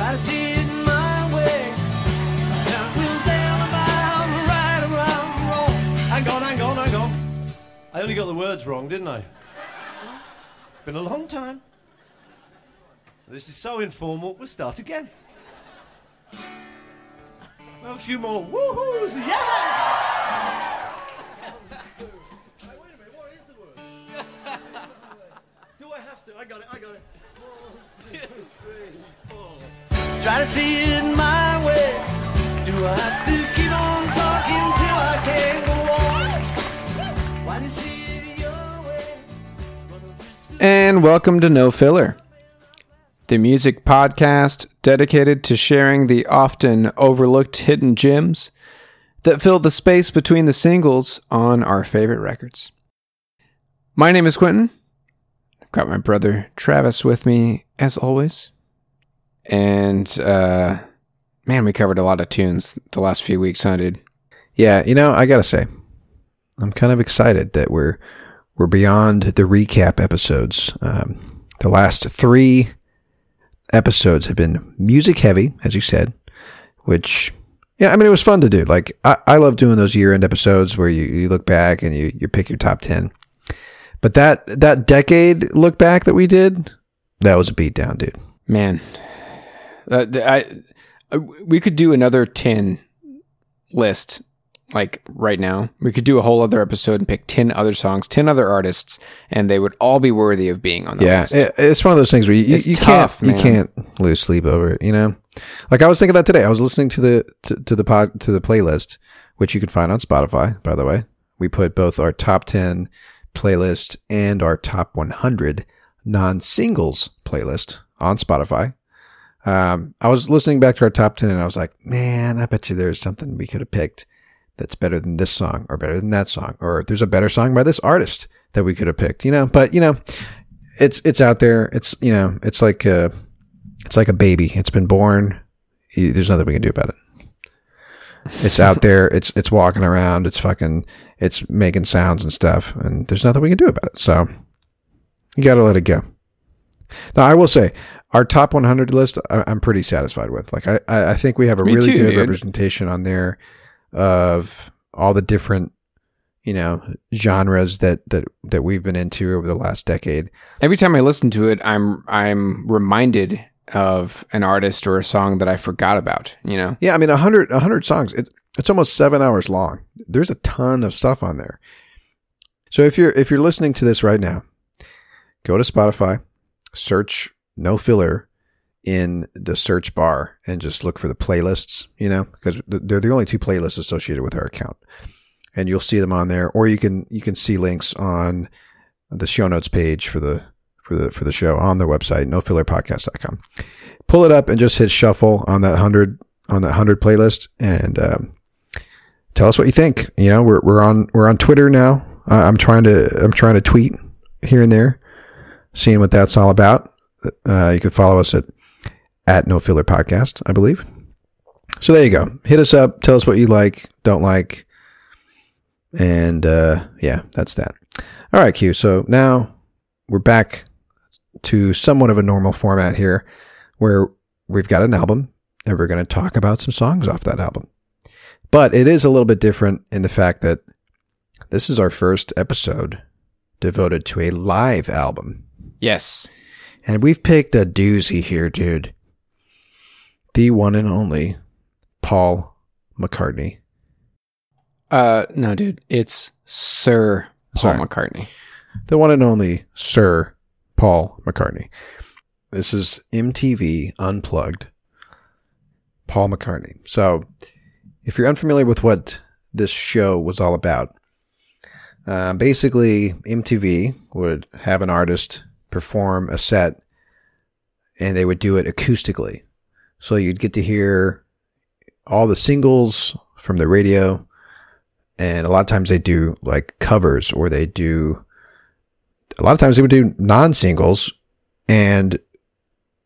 Try to see it my way. Down, wheel down, around, right around, wrong. Hang on, hang on, hang on. I only got the words wrong, didn't I? Been a long time. This is so informal, we'll start again. Well, a few more woohoos, yeah! Do I have to? I got it, I got it. Try to see it my way. Do I have to keep on talking till I can't go on? Why do you see it your way? And welcome to No Filler, the music podcast dedicated to sharing the often overlooked hidden gems that fill the space between the singles on our favorite records. My name is Quentin. I've got my brother Travis with me as always. And uh man, we covered a lot of tunes the last few weeks, huh, dude? Yeah, you know, I gotta say, I'm kind of excited that we're we're beyond the recap episodes. Um, the last three episodes have been music heavy, as you said, which yeah, I mean it was fun to do. Like I, I love doing those year end episodes where you, you look back and you, you pick your top ten. But that that decade look back that we did, that was a beatdown, dude. Man, uh, I, I we could do another ten list like right now. We could do a whole other episode and pick ten other songs, ten other artists, and they would all be worthy of being on the Yeah, list. it, it's one of those things where you, It's you tough, can't man. you can't lose sleep over it. You know, like I was thinking that today. I was listening to the to, to the pod to the playlist, which you can find on Spotify. By the way, we put both our top ten playlist and our top 100 non singles playlist on Spotify. Um, I was listening back to our top 10 and I was like, man, I bet you there's something we could have picked that's better than this song or better than that song, or there's a better song by this artist that we could have picked, you know, but you know, it's, it's out there. It's, you know, it's like, a, it's like a baby. It's been born. There's nothing we can do about it. It's out there. It's, it's walking around. It's fucking, it's making sounds and stuff and there's nothing we can do about it. So you got to let it go. Now, I will say, our top 100 list, I, I'm pretty satisfied with. Like, I, I I think we have a Me really too, good dude. representation on there of all the different, you know, genres that that that we've been into over the last decade. Every time I listen to it, I'm I'm reminded of an artist or a song that I forgot about. You know, Yeah, I mean, 100 100 songs. It's it's almost seven hours long. There's a ton of stuff on there. So if you're if you're listening to this right now, go to Spotify, search no filler in the search bar, and just look for the playlists. You know, because they're the only two playlists associated with our account, and you'll see them on there. Or you can you can see links on the show notes page for the for the for the show on the website nofillerpodcast.com. Pull it up and just hit shuffle on that hundred on that hundred playlist and um, tell us what you think. You know, we're we're on we're on Twitter now. I'm trying to I'm trying to tweet here and there, seeing what that's all about. Uh, you can follow us at at No Filler Podcast, I believe. So there you go. Hit us up. Tell us what you like, don't like. And uh, yeah, that's that. All right, Q. So now we're back to somewhat of a normal format here where we've got an album and we're going to talk about some songs off that album. But it is a little bit different in the fact that this is our first episode devoted to a live album. Yes. And we've picked a doozy here, dude. The one and only Paul McCartney. Uh, no, dude, it's Sir Paul Sorry. McCartney. The one and only Sir Paul McCartney. This is MTV Unplugged. Paul McCartney. So, if you're unfamiliar with what this show was all about, uh, basically MTV would have an artist perform a set and they would do it acoustically. So you'd get to hear all the singles from the radio and a lot of times they do like covers or they do a lot of times they would do non-singles and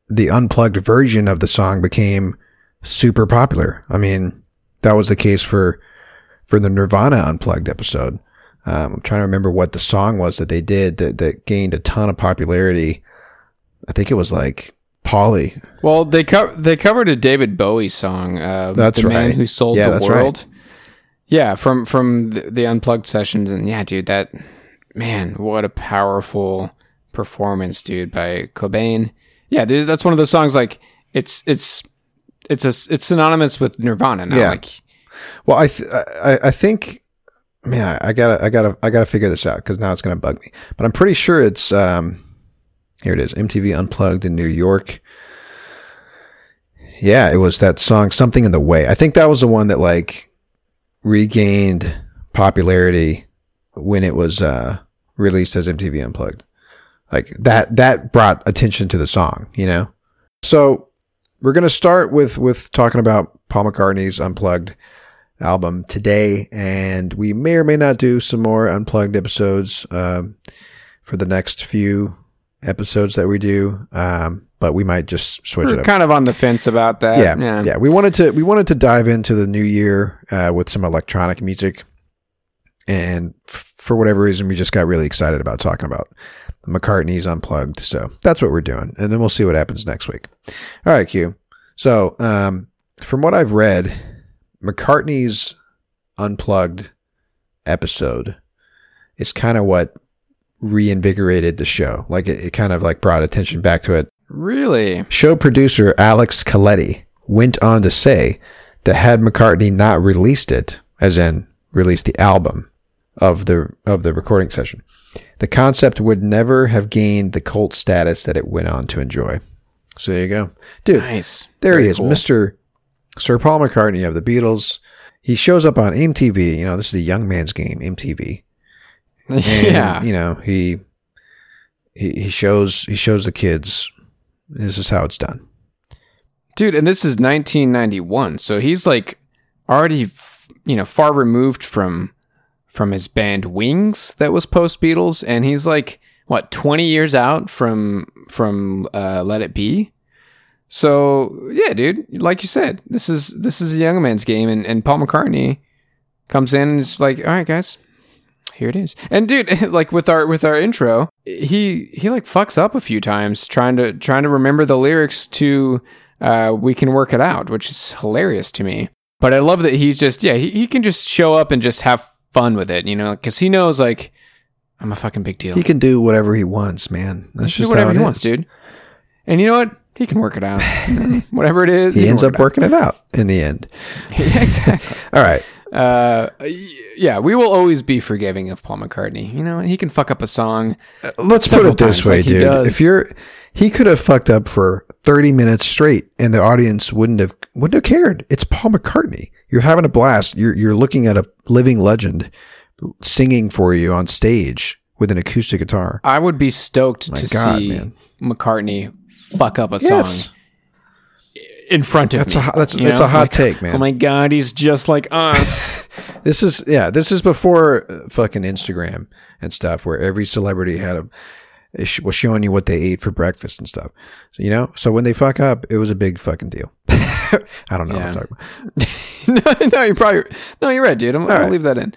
the unplugged version of the song became super popular. I mean, that was the case for for the Nirvana unplugged episode. Um, I'm trying to remember what the song was that they did that, that gained a ton of popularity. I think it was like Polly. Well, they co- they covered a David Bowie song. Uh, That's the man who sold Yeah, the that's right. world. Yeah, from from the, the unplugged sessions, and yeah, dude, that man, what a powerful performance, dude, by Cobain. Yeah, dude, that's one of those songs. Like it's it's it's a it's synonymous with Nirvana now. Yeah. Like Well, I th- I, I think, man, I gotta I gotta I gotta figure this out because now it's gonna bug me. But I'm pretty sure it's um, here it is, MTV Unplugged in New York. Yeah, it was that song "Something in the Way." I think that was the one that like regained popularity when it was uh, released as MTV Unplugged. Like that that brought attention to the song, you know. So we're gonna start with with talking about Paul McCartney's Unplugged album today, and we may or may not do some more unplugged episodes um, for the next few episodes that we do. Um, but we might just switch it we're up. kind of on the fence about that. yeah, yeah, We wanted to we wanted to dive into the new year uh, with some electronic music, and f- for whatever reason, we just got really excited about talking about McCartney's Unplugged. So that's what we're doing, and then we'll see what happens next week. All right, Q. So um, from what I've read, McCartney's Unplugged episode is kind of what reinvigorated the show. Like it, it kind of like brought attention back to it. Really? Show producer Alex Coletti went on to say that had McCartney not released it, as in released the album of the of the recording session, the concept would never have gained the cult status that it went on to enjoy. So there you go, dude. Nice. There Very he is, cool. Mr. Sir Paul McCartney of the Beatles. He shows up on MTV. You know, this is the young man's game, MTV. And, yeah. You know, he he he shows he shows the kids this is how it's done. Dude, and this is 1991, so he's like already, f- you know, far removed from from his band Wings that was post Beatles, and he's like what 20 years out from from uh, Let It Be. So yeah, dude, like you said, this is this is a young man's game, and, and Paul McCartney comes in and is like, all right, guys, here it is. And dude, like with our with our intro, he he like fucks up a few times trying to trying to remember the lyrics to uh, "We Can Work It Out," which is hilarious to me. But I love that he's just yeah he, he can just show up and just have fun with it, you know, because he knows like I'm a fucking big deal. He can do whatever he wants, man. That's just do whatever how it he is. wants, dude. And you know what? He can work it out. You know, whatever it is, He can ends work up working it out in the end. yeah, exactly. All right. Uh, yeah, we will always be forgiving of Paul McCartney. You know, he can fuck up a song. Let's put it this times, way, like dude. If you're he could have fucked up for 30 minutes straight and the audience wouldn't have wouldn't have cared. It's Paul McCartney. You're having a blast. You're you're looking at a living legend singing for you on stage with an acoustic guitar. I would be stoked My to God, see man. McCartney fuck up a Yes. song in front of That's me. a that's- you it's a hot Like, take, man. Oh my god, he's just like us. This is yeah. This is before uh, fucking Instagram and stuff, where every celebrity had a was showing you what they ate for breakfast and stuff. So you know, so when they fuck up, it was a big fucking deal. I don't know what I'm talking about. no, no, you're probably no, you're right, dude. I'm, I'll right. leave that in.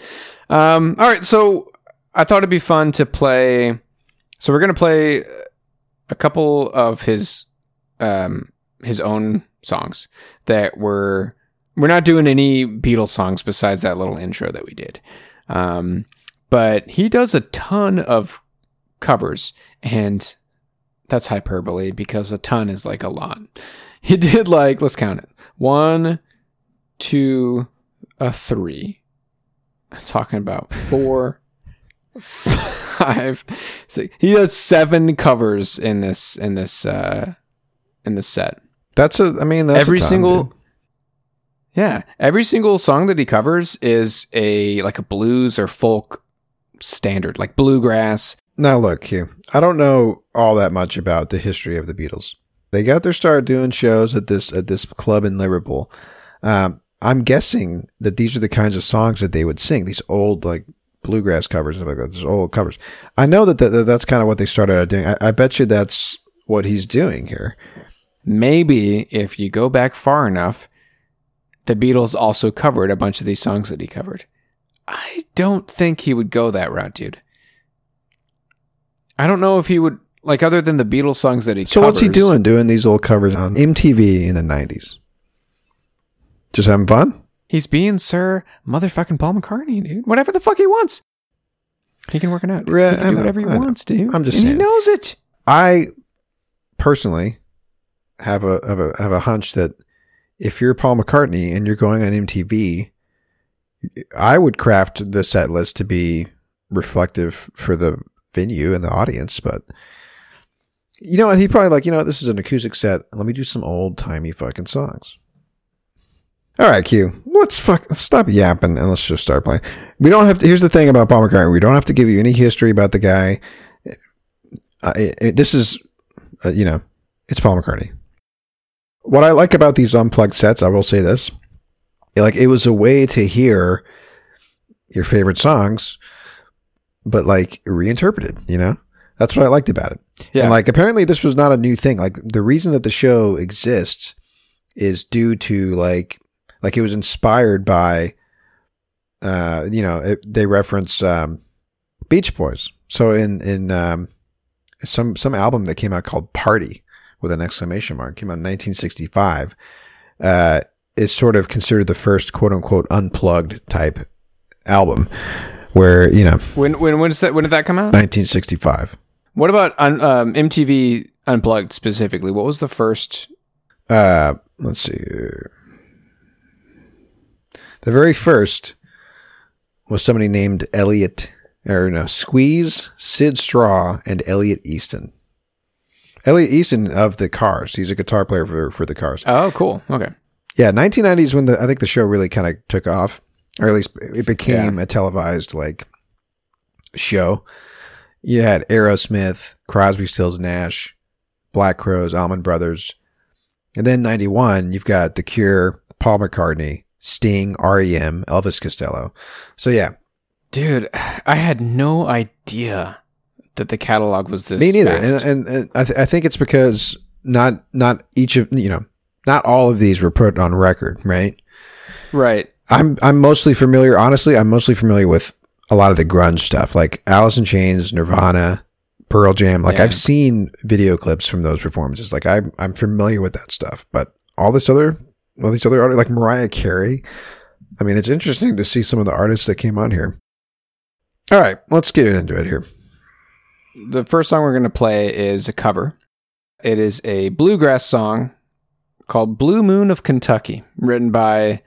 Um, all right, so I thought it'd be fun to play. So we're gonna play a couple of his um his own songs that were we're not doing any Beatles songs besides that little intro that we did. Um, but he does a ton of covers, and that's hyperbole because a ton is like a lot. He did like let's count it one, two, a three. I'm talking about four, five, six. He does seven covers in this in this uh in this set. That's a. I mean, that's a every ton, single dude. Yeah, every single song that he covers is a like a blues or folk standard, like bluegrass. Now look, Q. I don't know all that much about the history of the Beatles. They got their start doing shows at this at this club in Liverpool. Um, I'm guessing that these are the kinds of songs that they would sing. These old like bluegrass covers and stuff like that. These old covers. I know that, that that's kind of what they started out doing. I, I bet you that's what he's doing here. Maybe if you go back far enough, the Beatles also covered a bunch of these songs that he covered. I don't think he would go that route, dude. I don't know if he would like other than the Beatles songs that he So what's he doing? Doing these old covers on MTV in the '90s? Just having fun? He's being Sir Motherfucking Paul McCartney, dude. Whatever the fuck he wants. He can work it out. Right, he can do whatever he I wants, dude. I'm just and saying. he knows it. I personally have a have a have a hunch that if you're Paul McCartney and you're going on MTV, I would craft the set list to be reflective for the venue and the audience. But you know what? He probably like you know what, this is an acoustic set. Let me do some old timey fucking songs. All right, Q. Let's fuck. Let's stop yapping and let's just start playing. We don't have to. Here's the thing about Paul McCartney. We don't have to give you any history about the guy. Uh, it- it- this is, uh, you know, it's Paul McCartney. What I like about these unplugged sets, I will say this, like it was a way to hear your favorite songs, but like reinterpreted. You know, that's what I liked about it. Yeah. And like apparently this was not a new thing. Like the reason that the show exists is due to like like it was inspired by uh you know it, they reference um Beach Boys. So in in um some some album that came out called Party with an exclamation mark came out in 1965 uh is sort of considered the first quote unquote unplugged type album where you know When when when, that, when did that come out? 1965 What about un, um, MTV Unplugged specifically? What was the first? Uh, let's see. here. The very first was somebody named Elliot, or no, Squeeze, Syd Straw, and Elliot Easton. Elliot Easton of the Cars. He's a guitar player for for the Cars. Oh, cool. Okay. Yeah, 1990s when the I think the show really kind of took off, or at least it became a televised like show. You had Aerosmith, Crosby, Stills, Nash, Black Crowes, Allman Brothers, and then 91 you've got The Cure, Paul McCartney, Sting, REM, Elvis Costello. So yeah, Dude, I had no idea that the catalog was this. me neither. And, and, and I, th- I think it's because not not each of you know not all of these were put on record, right? right. I'm I'm mostly familiar. Honestly, I'm mostly familiar with a lot of the grunge stuff, like Alice in Chains, Nirvana, Pearl Jam. Like Yeah. I've seen video clips from those performances. Like I'm I'm familiar with that stuff. But all this other, all these other artists, like Mariah Carey. I mean, it's interesting to see some of the artists that came on here. All right, let's get into it here. The first song we're going to play is a cover. It is a bluegrass song called Blue Moon of Kentucky, written by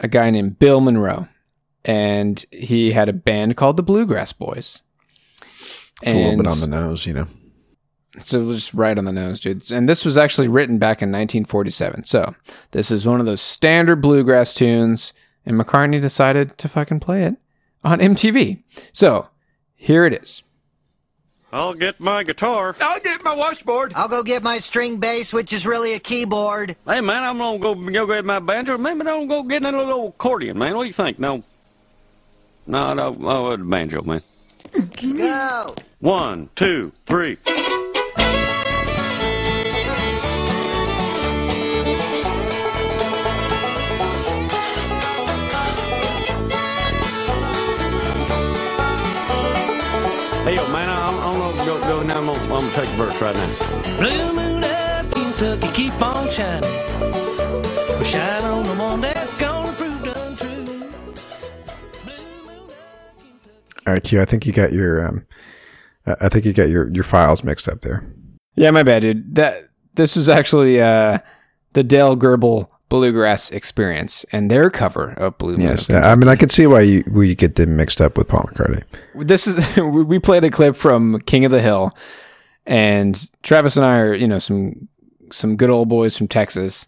a guy named Bill Monroe. And he had a band called the Bluegrass Boys. It's a little bit on the nose, you know. So just right on the nose, dude. And this was actually written back in 1947. So this is one of those standard bluegrass tunes, and McCartney decided to fucking play it on MTV. So here it is. I'll get my guitar. I'll get my washboard. I'll go get my string bass, which is really a keyboard. Hey man, I'm gonna go go get my banjo. Maybe I'm gonna go get a little accordion, man. What do you think? No, no, no, oh, uh, the banjo, man. Go. One, two, three. I'm gonna, take a verse right now. Blue moon up, Kentucky, keep on shining. Shine on the one that's gonna prove untrue. Blue moon up, All right, Q. I think you got your um, I I think you got your your files mixed up there. Yeah, my bad, dude. That this was actually uh, the Dale Gribble Bluegrass Experience and their cover of Blue Moon. Yes, I mean I could see why you why you get them mixed up with Paul McCartney. This is we we played a clip from King of the Hill, and Travis and I are you know some some good old boys from Texas,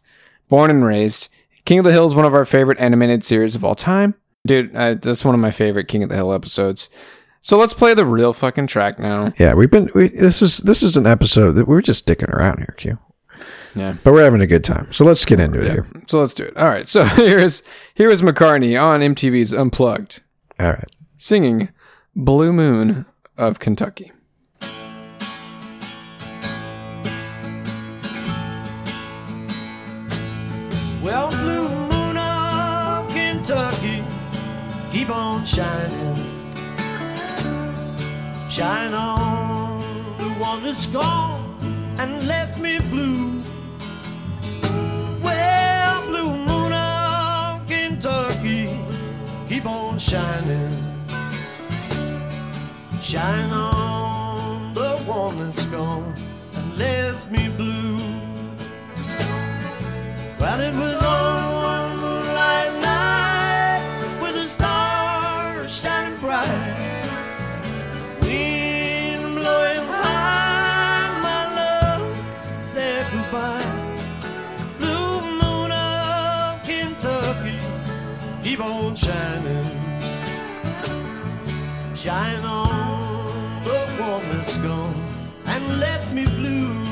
born and raised. King of the Hill is one of our favorite animated series of all time, dude. Uh, that's one of my favorite King of the Hill episodes. So let's play the real fucking track now. Yeah, we've been we, this is this is an episode that we're just dicking around here, Q. Yeah. But we're having a good time. So let's get into it here. So let's do it. All right. So here is here is McCartney on MTV's Unplugged All right. singing "Blue Moon of Kentucky." Shining. Shine on the one that's gone and left me blue. Well, blue moon of Kentucky, keep on shining. Shine on the one that's gone and left me blue. Well, it was on keep on shining. Shine on the one that's gone and left me blue.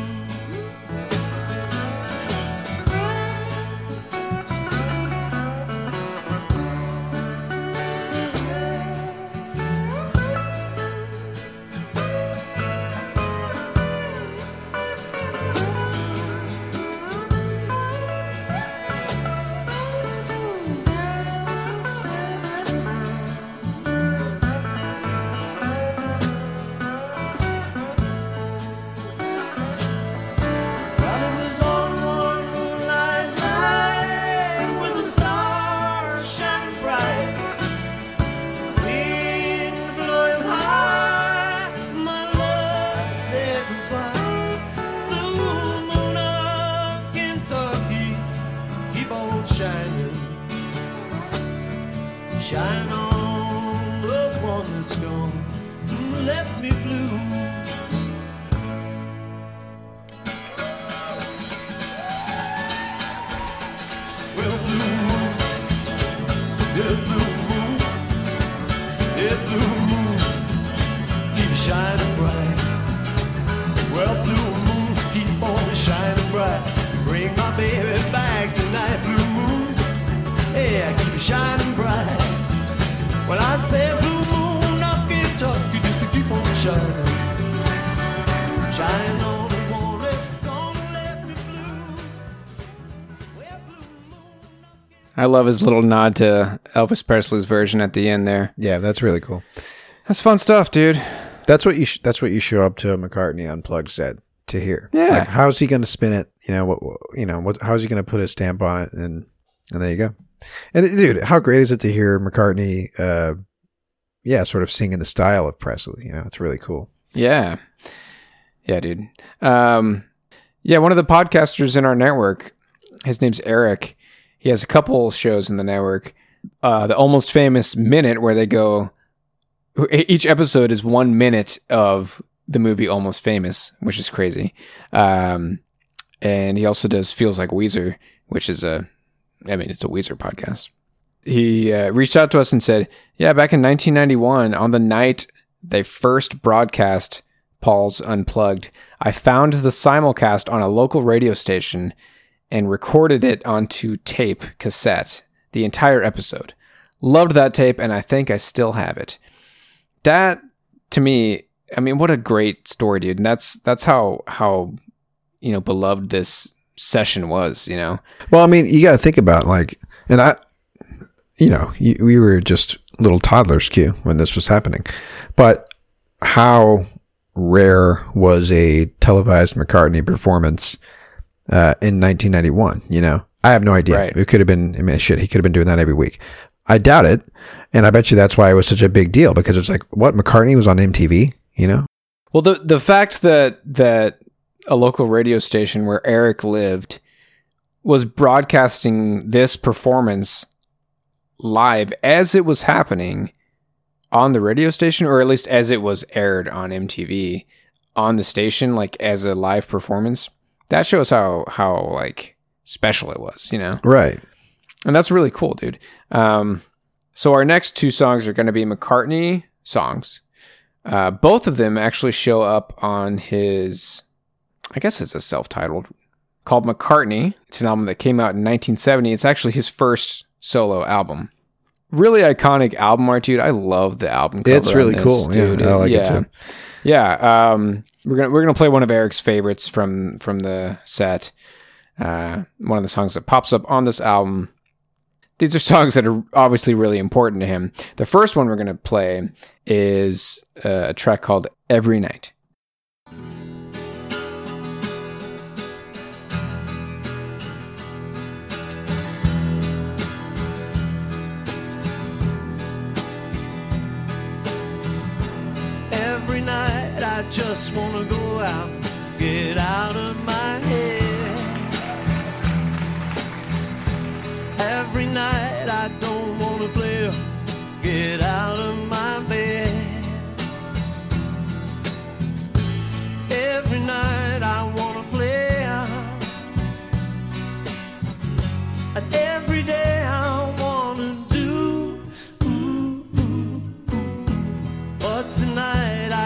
I love his little nod to Elvis Presley's version at the end there. Yeah, that's really cool. That's fun stuff, dude. That's what you sh- that's what you show up to a McCartney unplugged set to hear. Yeah. Like how's he going to spin it? You know what you know what how's he going to put his stamp on it and and there you go. And dude, how great is it to hear McCartney uh yeah, sort of singing the style of Presley, you know? It's really cool. Yeah. Yeah, dude. Um, yeah, one of the podcasters in our network, his name's Eric. He has a couple shows in the network. Uh, the Almost Famous Minute, where they go, each episode is one minute of the movie Almost Famous, which is crazy. Um, and he also does Feels Like Weezer, which is a, I mean, it's a Weezer podcast. He uh, reached out to us and said, Yeah, back in 1991, on the night they first broadcast Paul's Unplugged, I found the simulcast on a local radio station and recorded it onto tape cassette, the entire episode. Loved that tape, and I think I still have it. That to me, I mean, what a great story, dude. And that's that's how how you know beloved this session was. You know, Well, I mean, you got to think about like, and I, you know, you, we were just little toddlers, Q, when this was happening, but how rare was a televised McCartney performance uh, in 1991? You know, I have no idea. Right. It could have been. I mean, shit, he could have been doing that every week. I doubt it, and I bet you that's why it was such a big deal because it's like, what McCartney was on MTV, you know? Well, the the fact that that a local radio station where Eric lived was broadcasting this performance live as it was happening on the radio station, or at least as it was aired on MTV on the station, like as a live performance, that shows how how like special it was, you know. Right. And that's really cool, dude. Um, so our next two songs are going to be McCartney songs. Uh, both of them actually show up on his, I guess it's a self-titled called McCartney. It's an album that came out in 1970. It's actually his first solo album. Really iconic album art, dude. I love the album. Cover It's really this, cool. Yeah. I like it too. Yeah, um, we're gonna we're gonna play one of Eric's favorites from from the set. Uh, one of the songs that pops up on this album. These are songs that are obviously really important to him. The first one we're gonna play is uh, a track called "Every Night." I just wanna go out, get out of my head. Every night I don't wanna play, get out of my bed. Every night I wanna play. And every day I wanna do. Ooh, ooh, but tonight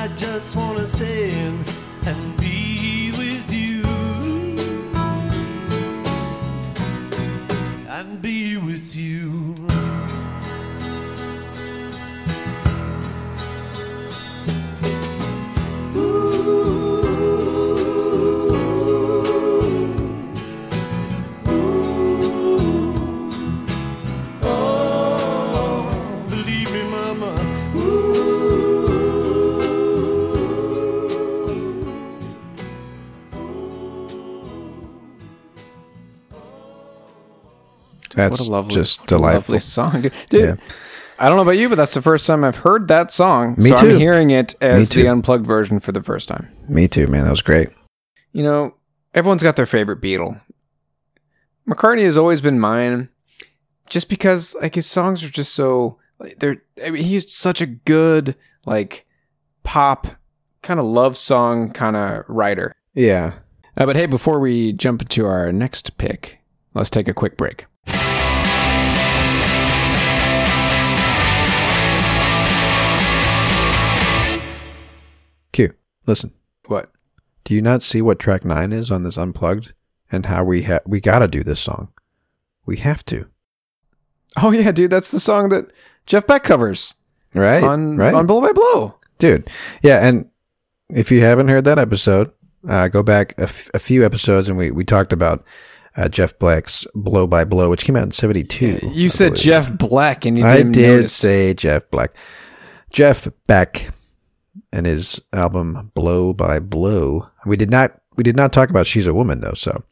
I just wanna stay in and be with you. And be with you. That's what a lovely, just delightful. lovely song, dude. Dude, Yeah. I don't know about you, but that's the first time I've heard that song. Me so too. I'm hearing it as the unplugged version for the first time. Me too, man. That was great. You know, everyone's got their favorite Beatle. McCartney has always been mine, just because like his songs are just so like they're. I mean, he's such a good like pop kind of love song kind of writer. Yeah. Uh, but hey, before we jump into our next pick, let's take a quick break. Listen. What? Do you not see what track nine is on this unplugged, and how we ha- we gotta do this song? We have to, Oh yeah, dude, that's the song that Jeff Beck covers right? on right, on Blow by Blow. dude. Yeah, and if you haven't heard that episode, uh, go back a, f- a few episodes, and we we talked about uh, Jeff Black's "Blow by Blow," which came out in '72. You said Jeff Black, and you I did notice. say Jeff Black. Jeff Beck and his album Blow by Blow. We did not we did not talk about She's a Woman though, so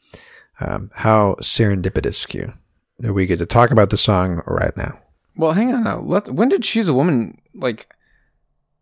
um, how serendipitous Q. that We get to talk about the song right now. Well, hang on now. Let, when did She's a Woman like?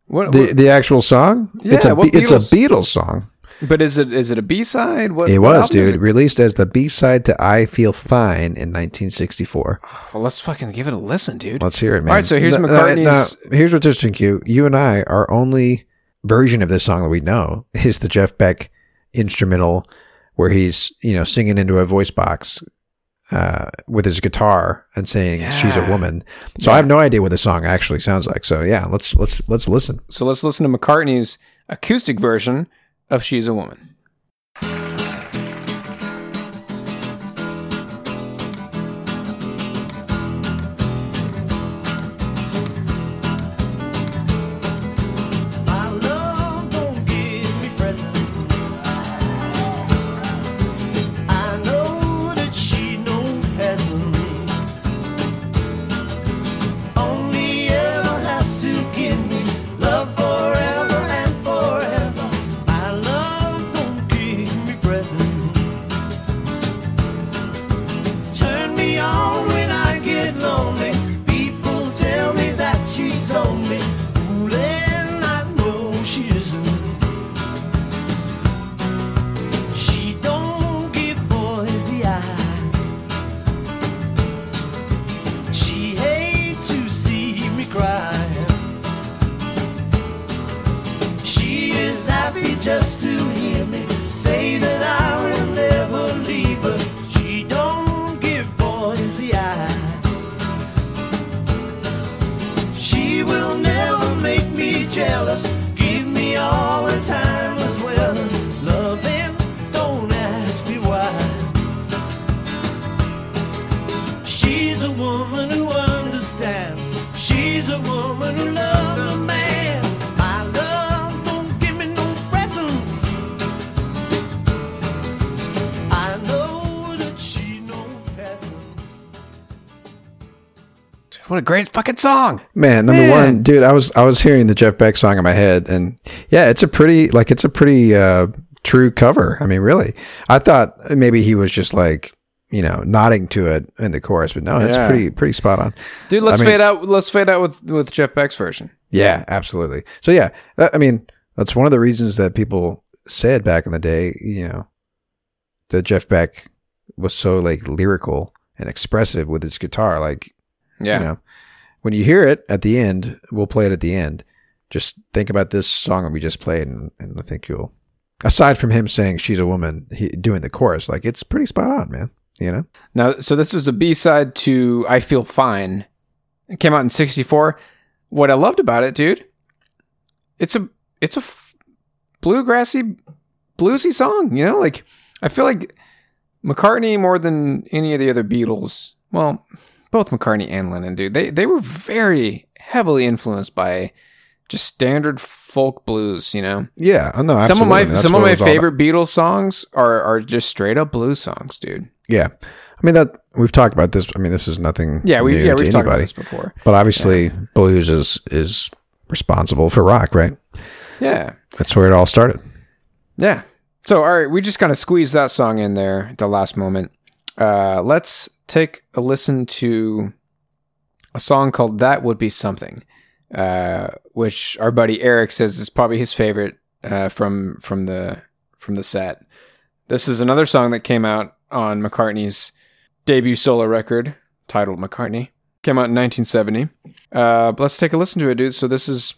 What, The what- the actual song? it's Yeah, a it's a Beatles- Beatles song. But is it is it a B side? What It was, dude. it? Released as the B side to I Feel Fine in 1964. Well, let's fucking give it a listen, dude. Let's hear it, man. All right, so here's N- n- McCartney's- now, here's what's interesting, Q. You and I, our only version of this song that we know is the Jeff Beck instrumental, where he's you know singing into a voice box uh, with his guitar and saying "She's a woman." So I have no idea what the song actually sounds like. So yeah, let's let's let's listen. So let's listen to McCartney's acoustic version of She's a Woman. What a great fucking song. Man, number Man. one, dude, I was I was hearing the Jeff Beck song in my head, and yeah, it's a pretty like it's a pretty uh, true cover. I mean, really, I thought maybe he was just like you know nodding to it in the chorus, but no, it's Yeah. pretty pretty spot on. Dude, let's I mean- fade out let's fade out with with Jeff Beck's version. Yeah, absolutely. So yeah, that, I mean, that's one of the reasons that people said back in the day, you know, that Jeff Beck was so like lyrical and expressive with his guitar. Like, Yeah. you know, when you hear it at the end, we'll play it at the end. Just think about this song that we just played, and, and I think you'll. Aside from him saying she's a woman, he, doing the chorus, like it's pretty spot on, man. You know, Now, so this was a B side to "I Feel Fine." It came out in '64. What I loved about it, dude, it's a it's a f- bluegrassy, bluesy song. You know, like I feel like McCartney more than any of the other Beatles. Well, both McCartney and Lennon, dude. They they were very heavily influenced by just standard folk blues. You know, yeah, oh, no, some of my. That's some of my favorite Beatles songs are are just straight up blues songs, dude. Yeah, I mean that we've talked about this. I mean, this is nothing. Yeah, we new yeah to we've talked about this before. But obviously, blues is is responsible for rock, right? Yeah. That's where it all started. Yeah. So, all right, we just kind of squeezed that song in there at the last moment. Uh, let's take a listen to a song called That Would Be Something, uh, which our buddy Eric says is probably his favorite uh, from from the from the set. This is another song that came out on McCartney's debut solo record titled McCartney. Came out in 1970. Uh, let's take a listen to it, dude. So this is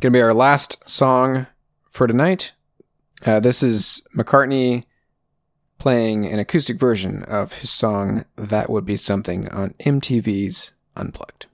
going to be our last song for tonight. Uh, this is McCartney playing an acoustic version of his song That Would Be Something on MTV's Unplugged.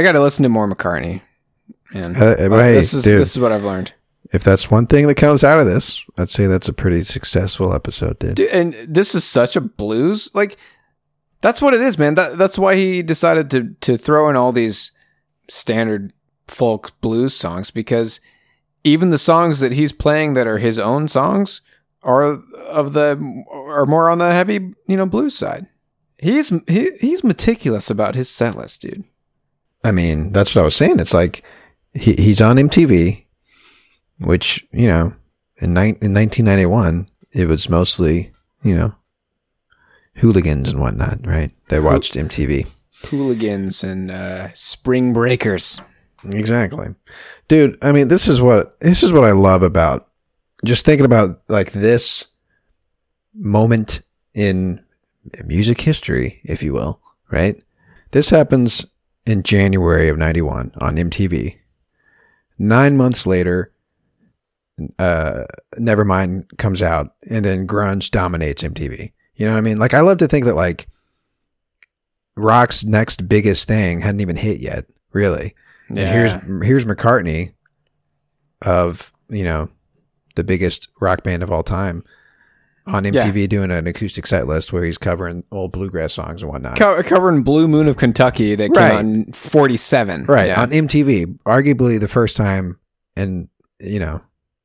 I got to listen to more McCartney. Man, Uh, hey, this is dude. this is what I've learned. If that's one thing that comes out of this, I'd say that's a pretty successful episode, dude. Dude, and this is such a blues like that's what it is man that, that's why he decided to to throw in all these standard folk blues songs because even the songs that he's playing that are his own songs are of the are more on the heavy you know blues side he's he, he's meticulous about his set list dude I mean, that's what I was saying. It's like he, he's on MTV, which you know, in, ni- in 1991, it was mostly you know hooligans and whatnot, right? They watched MTV. hooligans and uh spring breakers Exactly. Dude, I mean, this is what this is what I love about just thinking about like this moment in music history, if you will, right? This happens in January of 91 on MTV. Nine months later, uh, Nevermind comes out and then grunge dominates MTV. You know what I mean? Like, I love to think that like rock's next biggest thing hadn't even hit yet, really. And here's here's McCartney of you know the biggest rock band of all time on MTV doing an acoustic set list where he's covering old bluegrass songs and whatnot. Co- covering Blue Moon of Kentucky that Right. came in 47. right Yeah. on MTV, arguably the first time and you know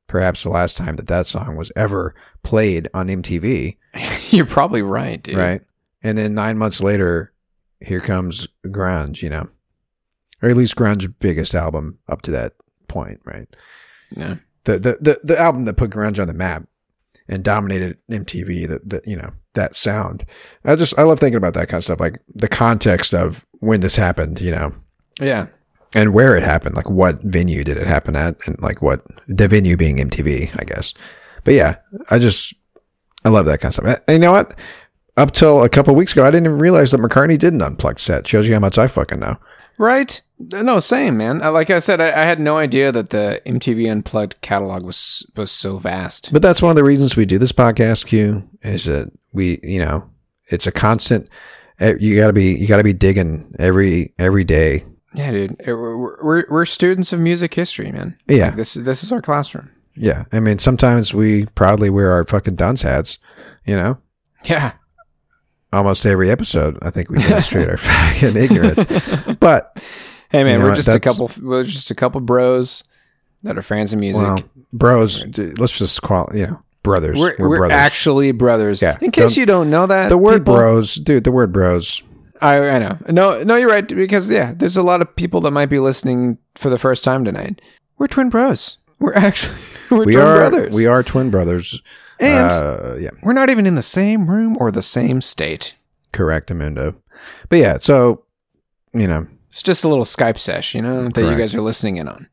perhaps the last time that that song was ever played on MTV. You're probably right, dude. right? And then nine months later, here comes grunge, you know, or at least Grunge's biggest album up to that point, right? Yeah. The the the, the album that put grunge on the map and dominated MTV. That that you know that sound. I just I love thinking about that kind of stuff, like the context of when this happened, you know, Yeah. and where it happened, like what venue did it happen at, and like what the venue being MTV, I guess. But yeah, I just I love that kind of stuff. And you know what? Up till a couple weeks ago, I didn't even realize that McCartney did an unplugged set. Shows you how much I fucking know. Right? No, same, man. Uh, Like I said, I, I had no idea that the MTV Unplugged catalog was was so vast. But that's one of the reasons we do this podcast. Q is that we, you know, it's a constant. eh, You gotta be you gotta be digging every every day. Yeah, dude. Uh, We're, we're, we're students of music history, man. Yeah. Like, this, this is our classroom. Yeah, I mean, sometimes we proudly wear our fucking dunce hats. You know, Yeah. Almost every episode. I think we demonstrate our fucking ignorance. But Hey, man, You know we're what, just a couple. We're just a couple bros that are fans of music. well, bros, let's just call you know brothers. we're We're, we're brothers. actually brothers. Yeah. In case The- you don't know that, the word people- bros, dude. The word bros. I, I know. No, no, you're right. Because yeah, there's a lot of people that might be listening for the first time tonight. We're twin bros. We're actually we're we twin are brothers. we are twin brothers. And uh, yeah, we're not even in the same room or the same state. correct, Amundo. But yeah, so you know, It's just a little Skype sesh, you know, that Correct. you guys are listening in on.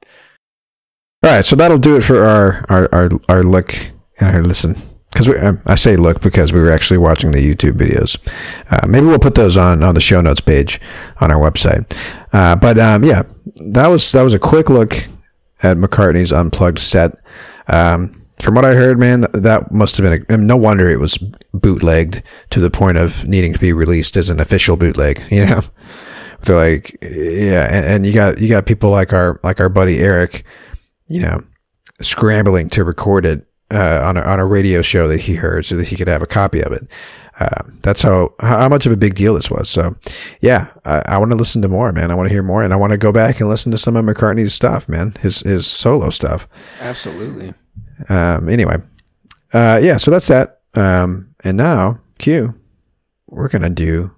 all right. So that'll do it for our our our, our look and our listen. Because um, I say look because we were actually watching the YouTube videos. Uh, maybe we'll put those on on the show notes page on our website. Uh, but um, yeah, that was that was a quick look at McCartney's unplugged set. Um, from what I heard, man, that, must have been a, no wonder it was bootlegged to the point of needing to be released as an official bootleg. You know, they're like, yeah, and, and you got you got people like our like our buddy Eric, you know, scrambling to record it uh, on a, on a radio show that he heard so that he could have a copy of it. Uh, that's how how much of a big deal this was. So, yeah, I, I want to listen to more, man. I want to hear more, and I want to go back and listen to some of McCartney's stuff, man. His his solo stuff. Absolutely. Um, anyway, uh, yeah. So that's that. Um, and now, Q, we're gonna do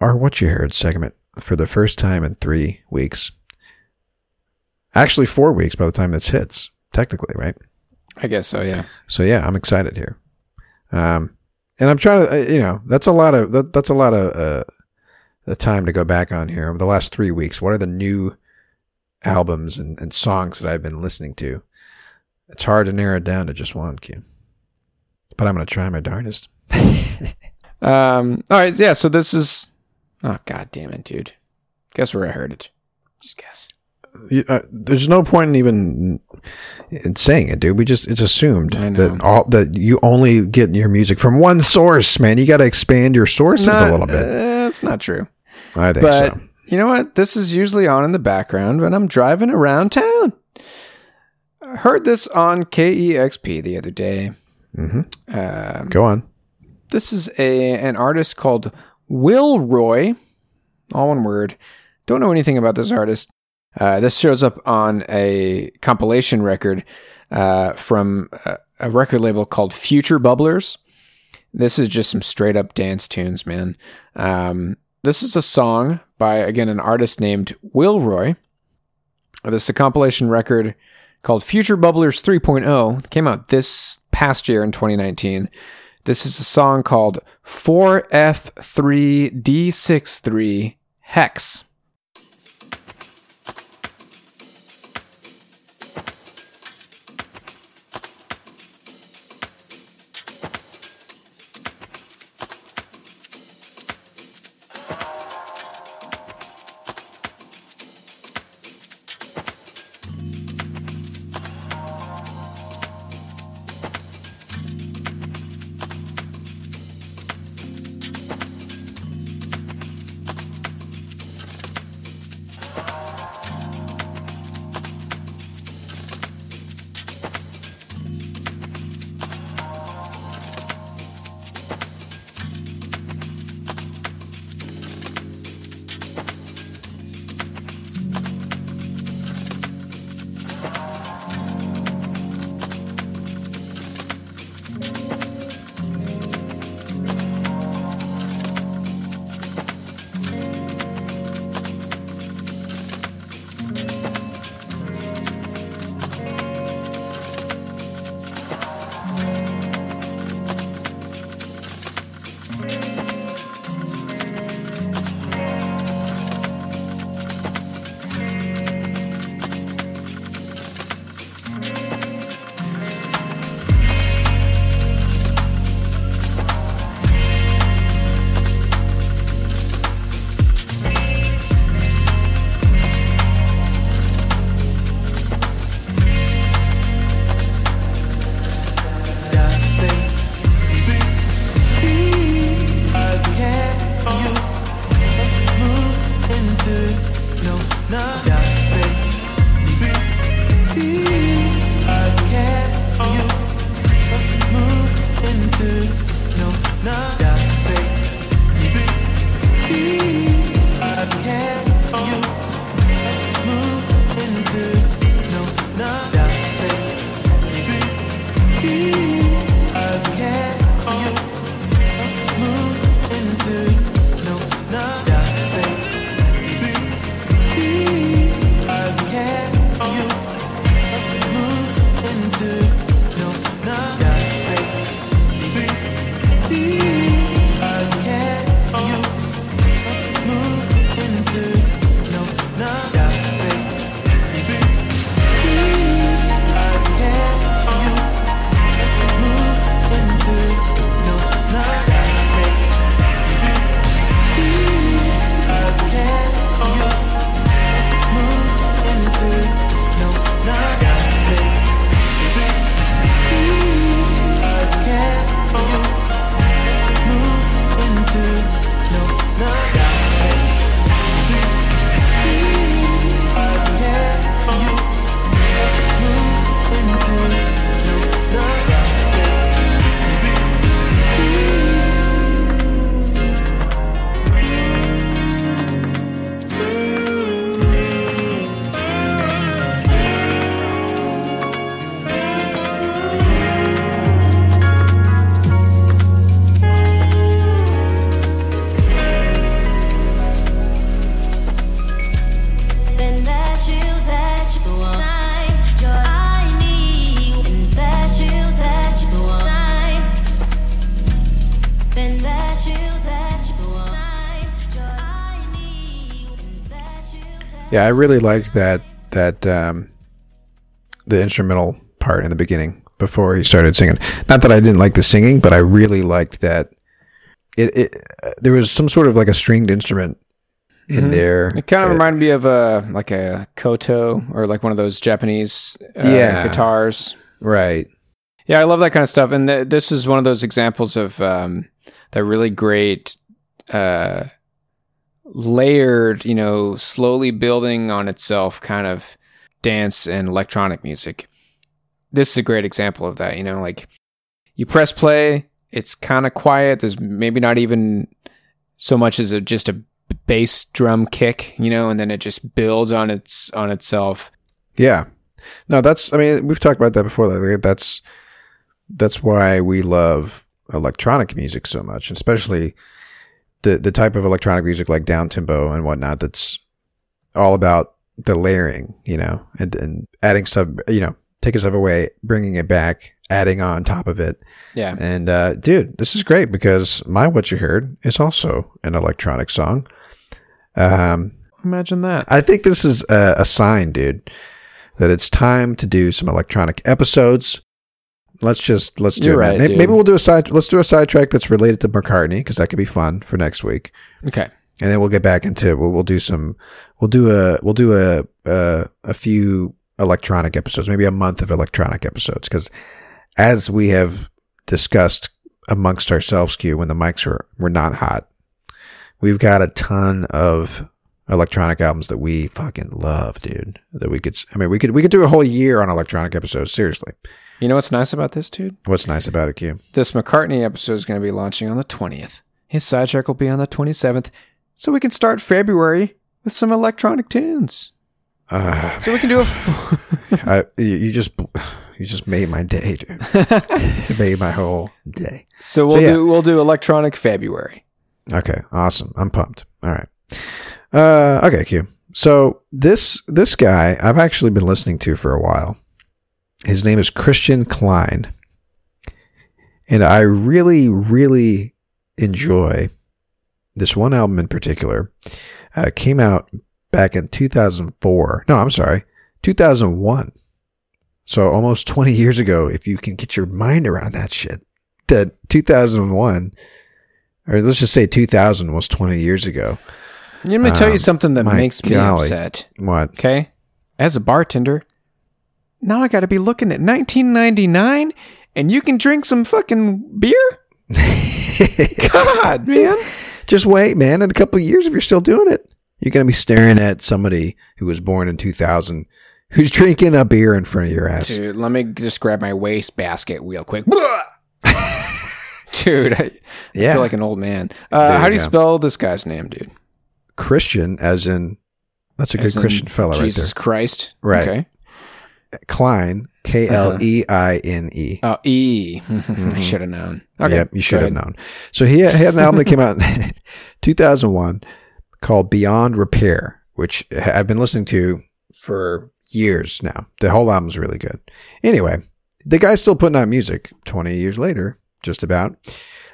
our what you heard segment for the first time in three weeks. Actually, four weeks by the time this hits, technically, right? I guess so, yeah. So yeah, I'm excited here. Um, and I'm trying to, uh, you know, that's a lot of that, that's a lot of uh, the time to go back on here over the last three weeks. What are the new albums and, and songs that I've been listening to? It's hard to narrow it down to just one, Q. But I'm gonna try my darndest. Um, all right, yeah, so this is. Oh, god damn it, dude. Guess where I heard it. Just guess. You, uh, there's no point in even in saying it, dude. We just it's assumed that all that you only get your music from one source, man. You got to expand your sources a little bit. That's not true. I think But so. you know what? This is usually on in the background when I'm driving around town. Heard this on KEXP the other day. hmm Um, Go on. this is a an artist called Will Roy, all one word. Don't know anything about this artist. Uh, this shows up on a compilation record uh, from a, a record label called Future Bubblers. This is just some straight up dance tunes, man. Um, this is a song by again an artist named Will Roy. This is a compilation record called Future Bubblers 3.0. It came out this past year in 2019. This is a song called 4F3D63 Hex. I really liked that that um, the instrumental part in the beginning before he started singing. Not that I didn't like the singing, but I really liked that it, it uh, there was some sort of like a stringed instrument in Mhm. there. It kind of Uh, reminded me of a like a koto or like one of those Japanese uh, Yeah. guitars. right. Yeah, I love that kind of stuff. And th- this is one of those examples of um, that really great uh, layered, you know, slowly building on itself kind of dance and electronic music. This is a great example of that. You know, like you press play, it's kind of quiet. There's maybe not even so much as a, just a bass drum kick, you know, and then it just builds on its on itself. Yeah. No, that's. I mean, we've talked about that before. That's that's why we love electronic music so much, especially the the type of electronic music like down tempo and whatnot. That's all about the layering, you know, and and adding stuff, you know, taking stuff away, bringing it back, adding on top of it. Yeah. And uh, dude, this is great because my what you heard is also an electronic song. Um, Imagine that. I think this is a, a sign, dude, that it's time to do some electronic episodes. Let's just let's do You're it. right, Maybe, maybe we'll do a side. Let's do a sidetrack that's related to McCartney because that could be fun for next week, Okay. and then we'll get back into we'll, we'll do some. We'll do a we'll do a a, a few electronic episodes, maybe a month of electronic episodes, because as we have discussed amongst ourselves, Q, when the mics were were not hot, we've got a ton of electronic albums that we fucking love, dude. That we could, I mean, we could we could do a whole year on electronic episodes. Seriously, You know what's nice about this, dude? what's nice about it, Q? This McCartney episode is going to be launching on the 20th. His sidetrack will be on the 27th. So we can start February with some electronic tunes. Uh, So we can do a. F- I, you you just you just made my day, dude. it made my whole day. so we'll yeah. do we'll do electronic February. Okay, awesome. I'm pumped. All right. Uh, okay, Q. So this this guy I've actually been listening to for a while. His name is Christian Kleine, and I really really enjoy this one album in particular. Uh, came out back in 2004. No, I'm sorry, 2001. So almost 20 years ago. If you can get your mind around that shit, that 2001 or let's just say 2000 was 20 years ago. Let me tell Um, you something that makes me upset. What? Okay? As a bartender, now I got to be looking at 1999 and you can drink some fucking beer? God, man. Just wait, man. In a couple of years, if you're still doing it, you're going to be staring at somebody who was born in 2000 who's drinking a beer in front of your ass. Dude, let me just grab my waste basket real quick. dude, I yeah. feel like an old man. Uh, how do you go. spell this guy's name, dude? Christian, as in, that's a good Christian fellow, right fella Jesus Christ. Right. Okay. Klein, K L E I N E. Oh, E. I should have known. Okay. Yep, you should have known. So he had, he had an album that came out in 2001 called Beyond Repair, which I've been listening to for years now. The whole album's really good. Anyway, the guy's still putting out music 20 years later, just about.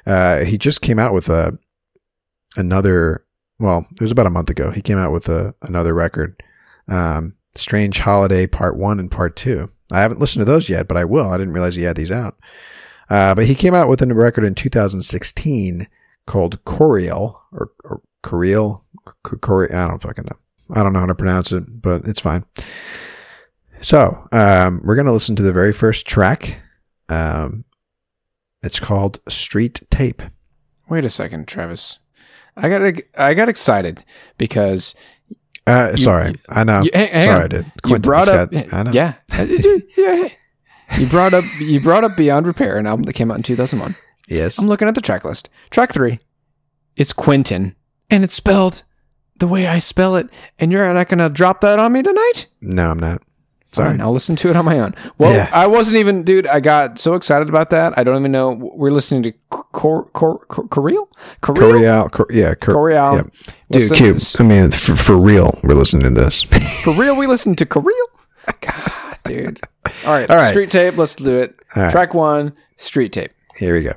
Uh, he just came out with a another. Well, it was about a month ago. He came out with a another record, um, Strange Holiday Part One and Part Two. I haven't listened to those yet, but I will. I didn't realize he had these out. Uh, but he came out with a record in 2016 called Coriel or, or Coriel. Cori- I don't fucking know. I don't know how to pronounce it, but it's fine. So um, we're gonna listen to the very first track. Um, it's called Street Tape. Wait a second, Travis. I got I got excited because Uh, sorry, I know. you- hang- hang sorry, on. I did. you brought it's up I know. yeah yeah you brought up you brought up Beyond Repair, an album that came out in 2001. Yes. I'm looking at the track list. Track three, it's Quentin, and it's spelled the way I spell it. And you're not gonna drop that on me tonight? No, I'm not. Sorry, Sorry. I'll listen to it on my own. Well, Yeah. I wasn't even, dude. I got so excited about that. I don't even know. We're listening to Cor Cor Cor Coriel Coriel. Cor- yeah. Cor- Coriel. yeah. Dude, Listen-. I mean, for, for real, we're listening to this. For real, we listen to Coriel. God, dude. All right, All right. Street tape. Let's do it. Right. Track one, street tape. Here we go.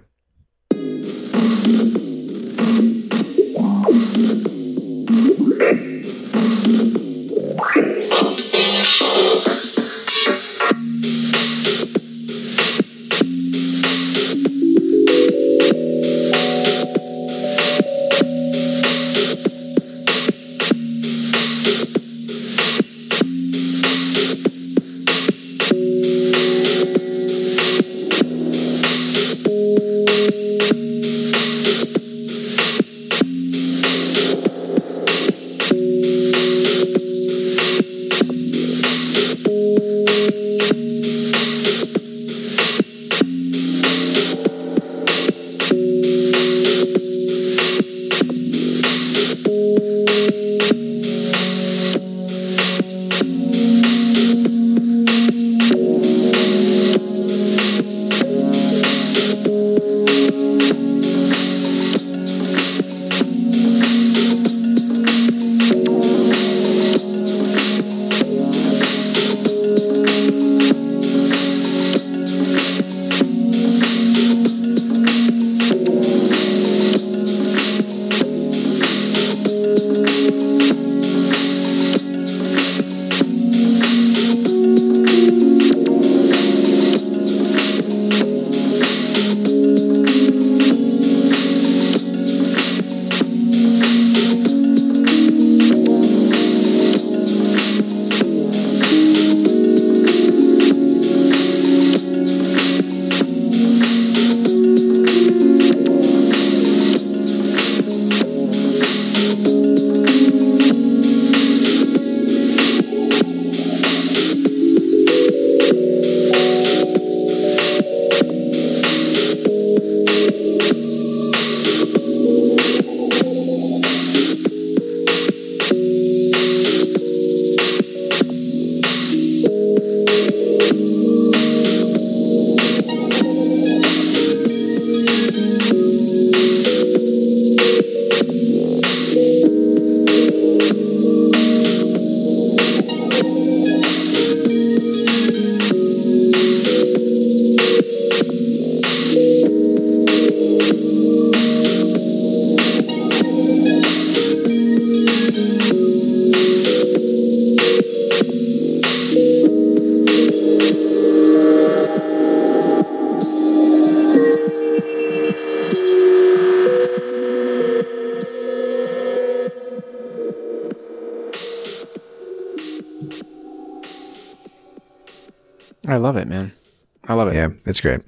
It's great.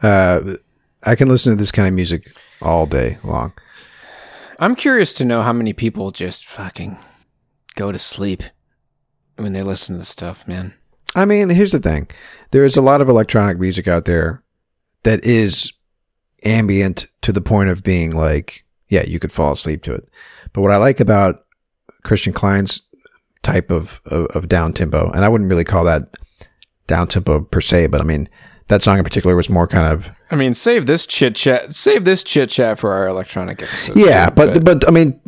Uh, I can listen to this kind of music all day long. I'm curious to know how many people just fucking go to sleep when they listen to this stuff, man. I mean, here's the thing. There is a lot of electronic music out there that is ambient to the point of being like, yeah, you could fall asleep to it. But what I like about Christian Kleine's type of, of, of down tempo, and I wouldn't really call that down tempo per se, but I mean, that song in particular was more kind of I mean, save this chit chat. Save this chit chat for our electronic episode. yeah, but, but I mean,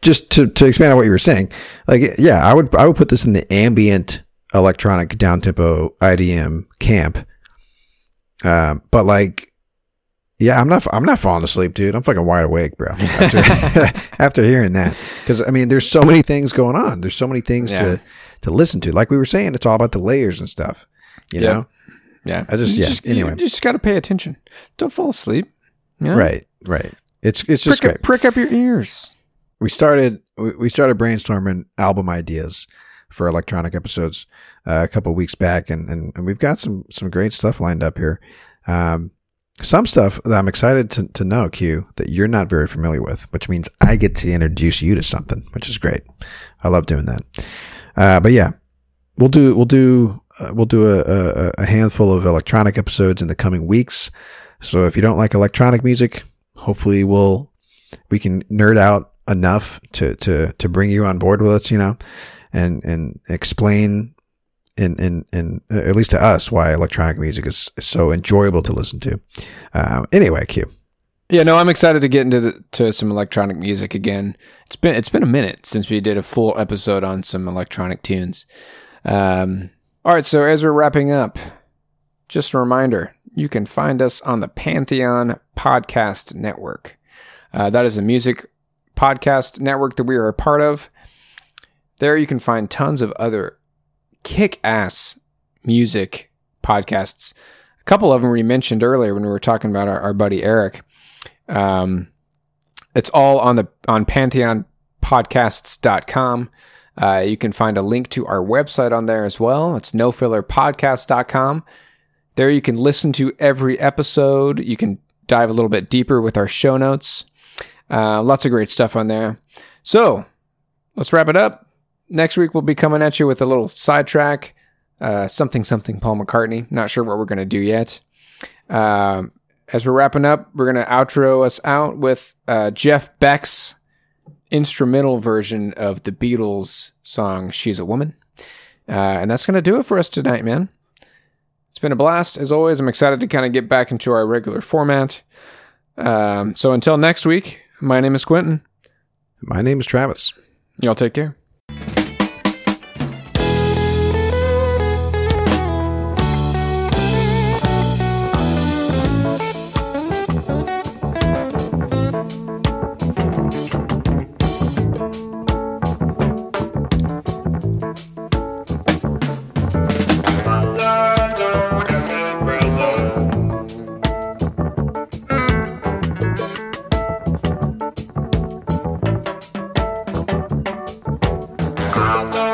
just to, to expand on what you were saying, like yeah, I would I would put this in the ambient electronic down tempo IDM camp. Um, but like, yeah, I'm not I'm not falling asleep, dude. I'm fucking wide awake, bro. After, after hearing that, because I mean, there's so many things going on. There's so many things Yeah. to to listen to. Like we were saying, it's all about the layers and stuff. You Yep. know, yeah, I just- You yeah, anyway. you just got to pay attention. Don't fall asleep. You know? right, right. It's it's just Prick, great. up, prick up your ears. we started we we started brainstorming album ideas for electronic episodes uh, a couple weeks back and, and and we've got some some great stuff lined up here um some stuff that I'm excited to, to know, Q, that you're not very familiar with, which means I get to introduce you to something, which is great. I love doing that. Uh, but yeah, we'll do we'll do uh, we'll do a, a, a handful of electronic episodes in the coming weeks. So if you don't like electronic music, hopefully we'll we can nerd out enough to to to bring you on board with us, you know, and and explain in in in uh, at least to us why electronic music is, so enjoyable to listen to. Uh, anyway, Q. Yeah, no, I'm excited to get into the, to some electronic music again. It's been it's been a minute since we did a full episode on some electronic tunes. Um, all right, so as we're wrapping up, just a reminder: you can find us on the Pantheon Podcast Network. Uh, that is a music podcast network that we are a part of. There, you can find tons of other kick-ass music podcasts. A couple of them we mentioned earlier when we were talking about our, our buddy Eric. Um, it's all on the on pantheonpodcasts.com. Uh, you can find a link to our website on there as well. It's nofillerpodcast.com. There you can listen to every episode. You can dive a little bit deeper with our show notes. Uh, lots of great stuff on there. So let's wrap it up. Next week, we'll be coming at you with a little sidetrack uh, something, something Paul McCartney. Not sure what we're going to do yet. Um, as we're wrapping up, we're going to outro us out with uh, Jeff Beck's instrumental version of the Beatles song She's a Woman. Uh, and that's going to do it for us tonight, man. It's been a blast. As always, I'm excited to kind of get back into our regular format. Um, so until next week, my name is Quentin. My name is Travis. Y'all take care. Música